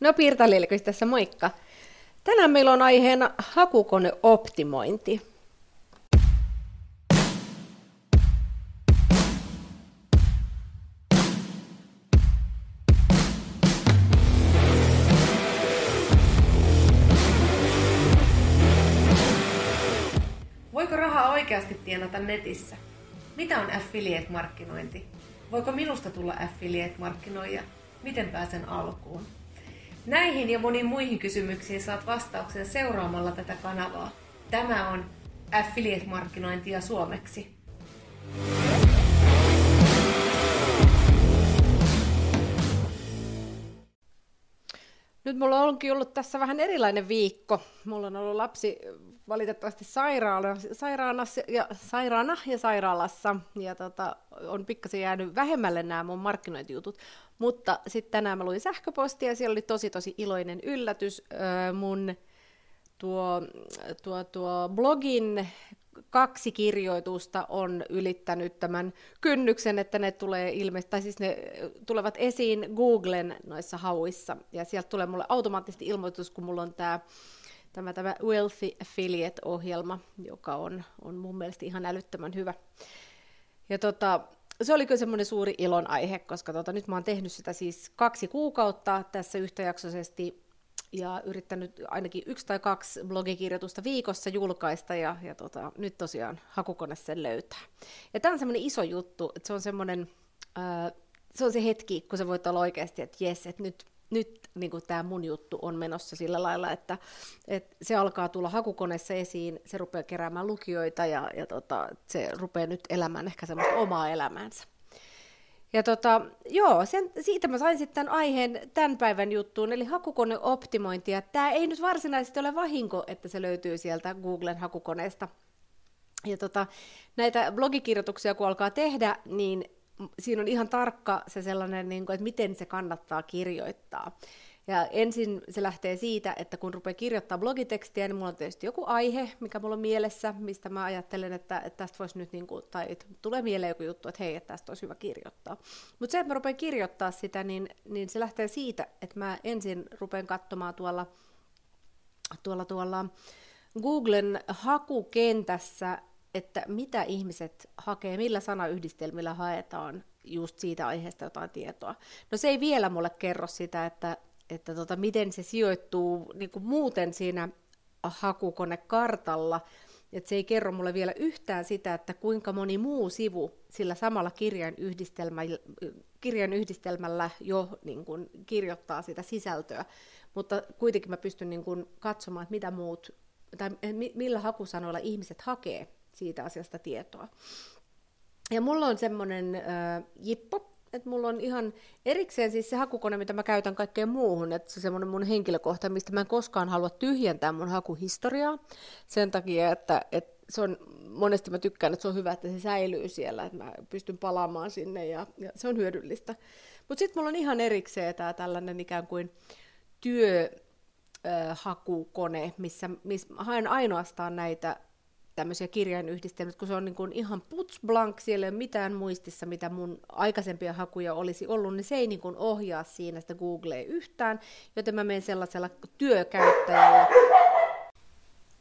No Pirta tässä moikka. Tänään meillä on aiheena hakukoneoptimointi. Voiko rahaa oikeasti tienata netissä? Mitä on affiliate-markkinointi? Voiko minusta tulla affiliate-markkinoija? Miten pääsen alkuun? Näihin ja moniin muihin kysymyksiin saat vastauksen seuraamalla tätä kanavaa. Tämä on Affiliate-markkinointia suomeksi. Nyt mulla onkin ollut tässä vähän erilainen viikko. Mulla on ollut lapsi valitettavasti sairaana, sairaana, ja, sairaana ja sairaalassa, ja tota, on pikkasen jäänyt vähemmälle nämä mun markkinointijutut. Mutta sitten tänään mä luin sähköpostia, ja siellä oli tosi tosi iloinen yllätys. Öö, mun tuo, tuo, tuo blogin kaksi kirjoitusta on ylittänyt tämän kynnyksen, että ne tulee ilmeisesti, tai siis ne tulevat esiin Googlen noissa hauissa, ja sieltä tulee mulle automaattisesti ilmoitus, kun mulla on tämä tämä, tämä Wealthy Affiliate-ohjelma, joka on, on mun mielestä ihan älyttömän hyvä. Ja tota, se oli kyllä semmoinen suuri ilon aihe, koska tota, nyt mä oon tehnyt sitä siis kaksi kuukautta tässä yhtäjaksoisesti ja yrittänyt ainakin yksi tai kaksi blogikirjoitusta viikossa julkaista ja, ja tota, nyt tosiaan hakukone sen löytää. Ja tämä on semmoinen iso juttu, että se on semmoinen, äh, se on se hetki, kun sä voit olla oikeasti, että jes, että nyt, nyt niin tämä mun juttu on menossa sillä lailla, että, että se alkaa tulla hakukoneessa esiin, se rupeaa keräämään lukijoita ja, ja tota, se rupeaa nyt elämään ehkä semmoista omaa elämäänsä. Ja tota, joo, sen, siitä mä sain sitten tämän aiheen tämän päivän juttuun, eli hakukoneoptimointia. Tämä ei nyt varsinaisesti ole vahinko, että se löytyy sieltä Googlen hakukoneesta. Ja tota, näitä blogikirjoituksia kun alkaa tehdä, niin siinä on ihan tarkka se sellainen, niin kuin, että miten se kannattaa kirjoittaa. Ja ensin se lähtee siitä, että kun rupeaa kirjoittaa blogitekstiä, niin mulla on tietysti joku aihe, mikä mulla on mielessä, mistä mä ajattelen, että, että tästä voisi nyt, niin kuin, tai tulee mieleen joku juttu, että hei, että tästä olisi hyvä kirjoittaa. Mutta se, että mä rupean kirjoittaa sitä, niin, niin se lähtee siitä, että mä ensin rupean katsomaan tuolla, tuolla, tuolla Googlen hakukentässä, että mitä ihmiset hakee, millä sanayhdistelmillä haetaan just siitä aiheesta jotain tietoa. No se ei vielä mulle kerro sitä, että että tota, miten se sijoittuu niin kuin muuten siinä hakukonekartalla, että se ei kerro mulle vielä yhtään sitä, että kuinka moni muu sivu sillä samalla kirjan yhdistelmällä, kirjan yhdistelmällä jo niin kuin, kirjoittaa sitä sisältöä, mutta kuitenkin mä pystyn niin kuin, katsomaan, että mitä muut, tai millä hakusanoilla ihmiset hakee siitä asiasta tietoa. Ja mulla on semmoinen äh, jippo, että mulla on ihan erikseen siis se hakukone, mitä mä käytän kaikkeen muuhun, että se semmoinen mun henkilökohta, mistä mä en koskaan halua tyhjentää mun hakuhistoriaa, sen takia, että, että se on, monesti mä tykkään, että se on hyvä, että se säilyy siellä, että mä pystyn palaamaan sinne ja, ja se on hyödyllistä. Mutta sitten mulla on ihan erikseen tämä tällainen ikään kuin työ, hakukone, missä, missä haen ainoastaan näitä tämmöisiä kirjainyhdistelmiä, kun se on niin kuin ihan puts blank, siellä ei ole mitään muistissa, mitä mun aikaisempia hakuja olisi ollut, niin se ei niin kuin ohjaa siinä sitä Googlea yhtään, joten mä menen sellaisella työkäyttäjällä.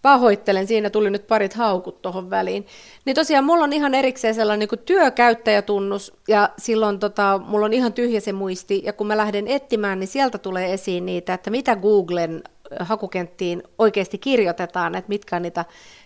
Pahoittelen, siinä tuli nyt parit haukut tuohon väliin. Niin tosiaan mulla on ihan erikseen sellainen niin työkäyttäjätunnus, ja silloin tota, mulla on ihan tyhjä se muisti, ja kun mä lähden etsimään, niin sieltä tulee esiin niitä, että mitä Googlen hakukenttiin oikeasti kirjoitetaan, että mitkä on niitä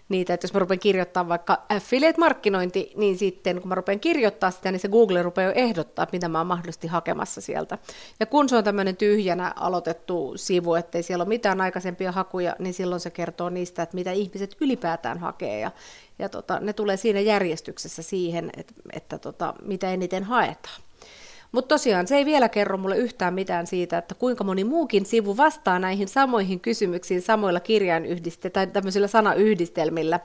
niitä, että jos mä rupean kirjoittaa vaikka affiliate-markkinointi, niin sitten kun mä rupean kirjoittaa sitä, niin se Google rupeaa jo ehdottaa, mitä mä oon mahdollisesti hakemassa sieltä. Ja kun se on tämmöinen tyhjänä aloitettu sivu, ettei siellä ole mitään aikaisempia hakuja, niin silloin se kertoo niistä, että mitä ihmiset ylipäätään hakee. Ja, ja tota, ne tulee siinä järjestyksessä siihen, että, että tota, mitä eniten haetaan. Mutta tosiaan se ei vielä kerro mulle yhtään mitään siitä, että kuinka moni muukin sivu vastaa näihin samoihin kysymyksiin samoilla kirjainyhdiste- tai tämmöisillä sanayhdistelmillä.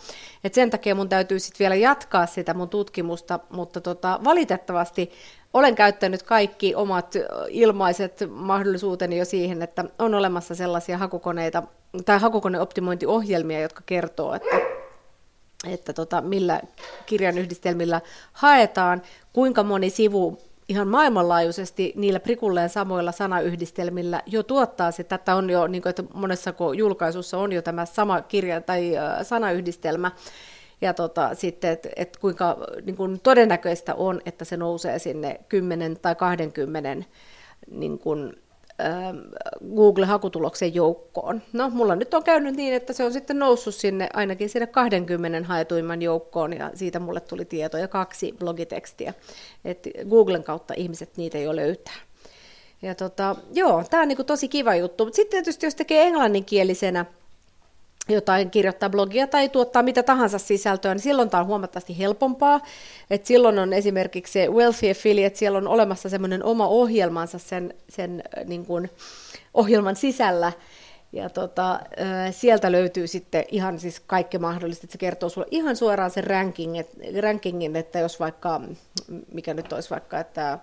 Et sen takia mun täytyy sitten vielä jatkaa sitä mun tutkimusta, mutta tota, valitettavasti olen käyttänyt kaikki omat ilmaiset mahdollisuuteni jo siihen, että on olemassa sellaisia hakukoneita tai hakukoneoptimointiohjelmia, jotka kertoo, että että tota, millä kirjan yhdistelmillä haetaan, kuinka moni sivu ihan maailmanlaajuisesti niillä prikulleen samoilla sanayhdistelmillä jo tuottaa se, että on jo, niin kuin, että monessa julkaisussa on jo tämä sama kirja tai sanayhdistelmä, ja tota, sitten, että et kuinka niin kuin todennäköistä on, että se nousee sinne 10 tai 20 niin kuin, Google-hakutuloksen joukkoon. No, mulla nyt on käynyt niin, että se on sitten noussut sinne ainakin sinne 20 haetuimman joukkoon, ja siitä mulle tuli tieto ja kaksi blogitekstiä. Et Googlen kautta ihmiset niitä jo löytää. Ja tota, joo, tämä on niinku tosi kiva juttu. Mutta sitten tietysti jos tekee englanninkielisenä, jotain kirjoittaa blogia tai tuottaa mitä tahansa sisältöä, niin silloin tämä on huomattavasti helpompaa. Et silloin on esimerkiksi se Wealthy Affiliate, siellä on olemassa semmoinen oma ohjelmansa sen, sen niin kuin ohjelman sisällä, ja tota, sieltä löytyy sitten ihan siis kaikki mahdollista, että se kertoo sulle ihan suoraan sen ranking, et, rankingin, että jos vaikka, mikä nyt olisi vaikka, että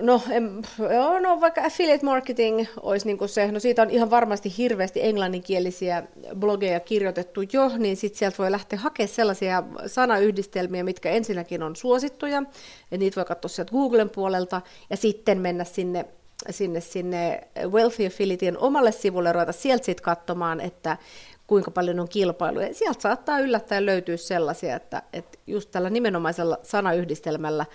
No, en, joo, no vaikka affiliate marketing olisi niin se, no siitä on ihan varmasti hirveästi englanninkielisiä blogeja kirjoitettu jo, niin sitten sieltä voi lähteä hakemaan sellaisia sanayhdistelmiä, mitkä ensinnäkin on suosittuja, ja niitä voi katsoa sieltä Googlen puolelta, ja sitten mennä sinne sinne, sinne Wealthy Affiliatein omalle sivulle, ruveta sieltä sitten katsomaan, että kuinka paljon on kilpailuja. Sieltä saattaa yllättäen löytyä sellaisia, että, että just tällä nimenomaisella sanayhdistelmällä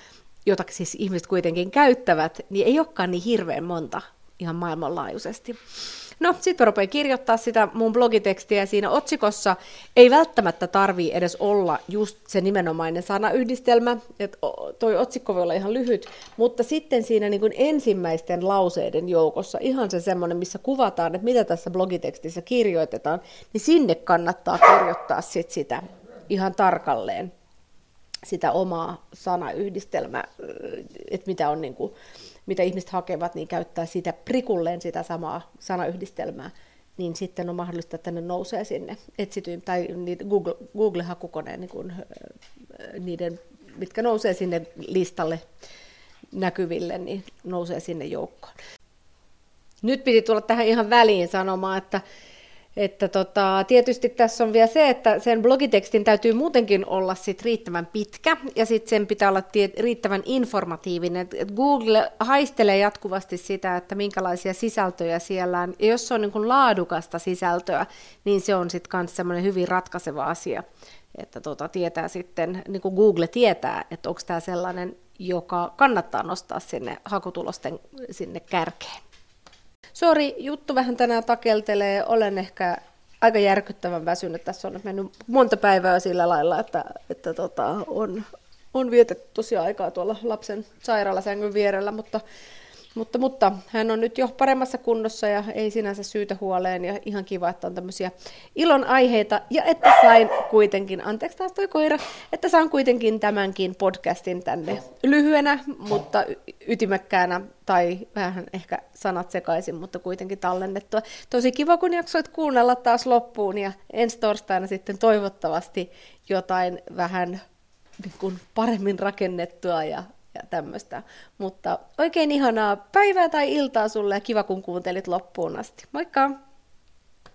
jota siis ihmiset kuitenkin käyttävät, niin ei olekaan niin hirveän monta ihan maailmanlaajuisesti. No, sitten rupean kirjoittaa sitä mun blogitekstiä, siinä otsikossa ei välttämättä tarvii edes olla just se nimenomainen sanayhdistelmä, että toi otsikko voi olla ihan lyhyt, mutta sitten siinä niin ensimmäisten lauseiden joukossa, ihan se semmoinen, missä kuvataan, että mitä tässä blogitekstissä kirjoitetaan, niin sinne kannattaa kirjoittaa sit sitä ihan tarkalleen sitä omaa sanayhdistelmää, että mitä, on niin kuin, mitä ihmiset hakevat, niin käyttää sitä prikulleen sitä samaa sanayhdistelmää, niin sitten on mahdollista, että ne nousee sinne etsityyn, tai Google, Google-hakukoneen niin kuin, niiden, mitkä nousee sinne listalle näkyville, niin nousee sinne joukkoon. Nyt piti tulla tähän ihan väliin sanomaan, että että tota, tietysti tässä on vielä se, että sen blogitekstin täytyy muutenkin olla sit riittävän pitkä ja sitten sen pitää olla tie- riittävän informatiivinen. Et Google haistelee jatkuvasti sitä, että minkälaisia sisältöjä siellä on. Ja jos se on niin laadukasta sisältöä, niin se on sitten myös semmoinen hyvin ratkaiseva asia. Että tota, tietää sitten, niin kuin Google tietää, että onko tämä sellainen, joka kannattaa nostaa sinne hakutulosten sinne kärkeen. Sori, juttu vähän tänään takeltelee. Olen ehkä aika järkyttävän väsynyt. Tässä on mennyt monta päivää sillä lailla, että, että tota, on, on vietetty tosiaan aikaa tuolla lapsen sairaalasängyn vierellä, mutta mutta, mutta hän on nyt jo paremmassa kunnossa ja ei sinänsä syytä huoleen ja ihan kiva, että on tämmöisiä ilon aiheita ja että sain kuitenkin, anteeksi taas toi koira, että saan kuitenkin tämänkin podcastin tänne lyhyenä, mutta ytimäkkäänä tai vähän ehkä sanat sekaisin, mutta kuitenkin tallennettua. Tosi kiva, kun jaksoit kuunnella taas loppuun ja ensi torstaina sitten toivottavasti jotain vähän niin kuin paremmin rakennettua ja ja tämmöistä. Mutta oikein ihanaa päivää tai iltaa sulle ja kiva kun kuuntelit loppuun asti. Moikka!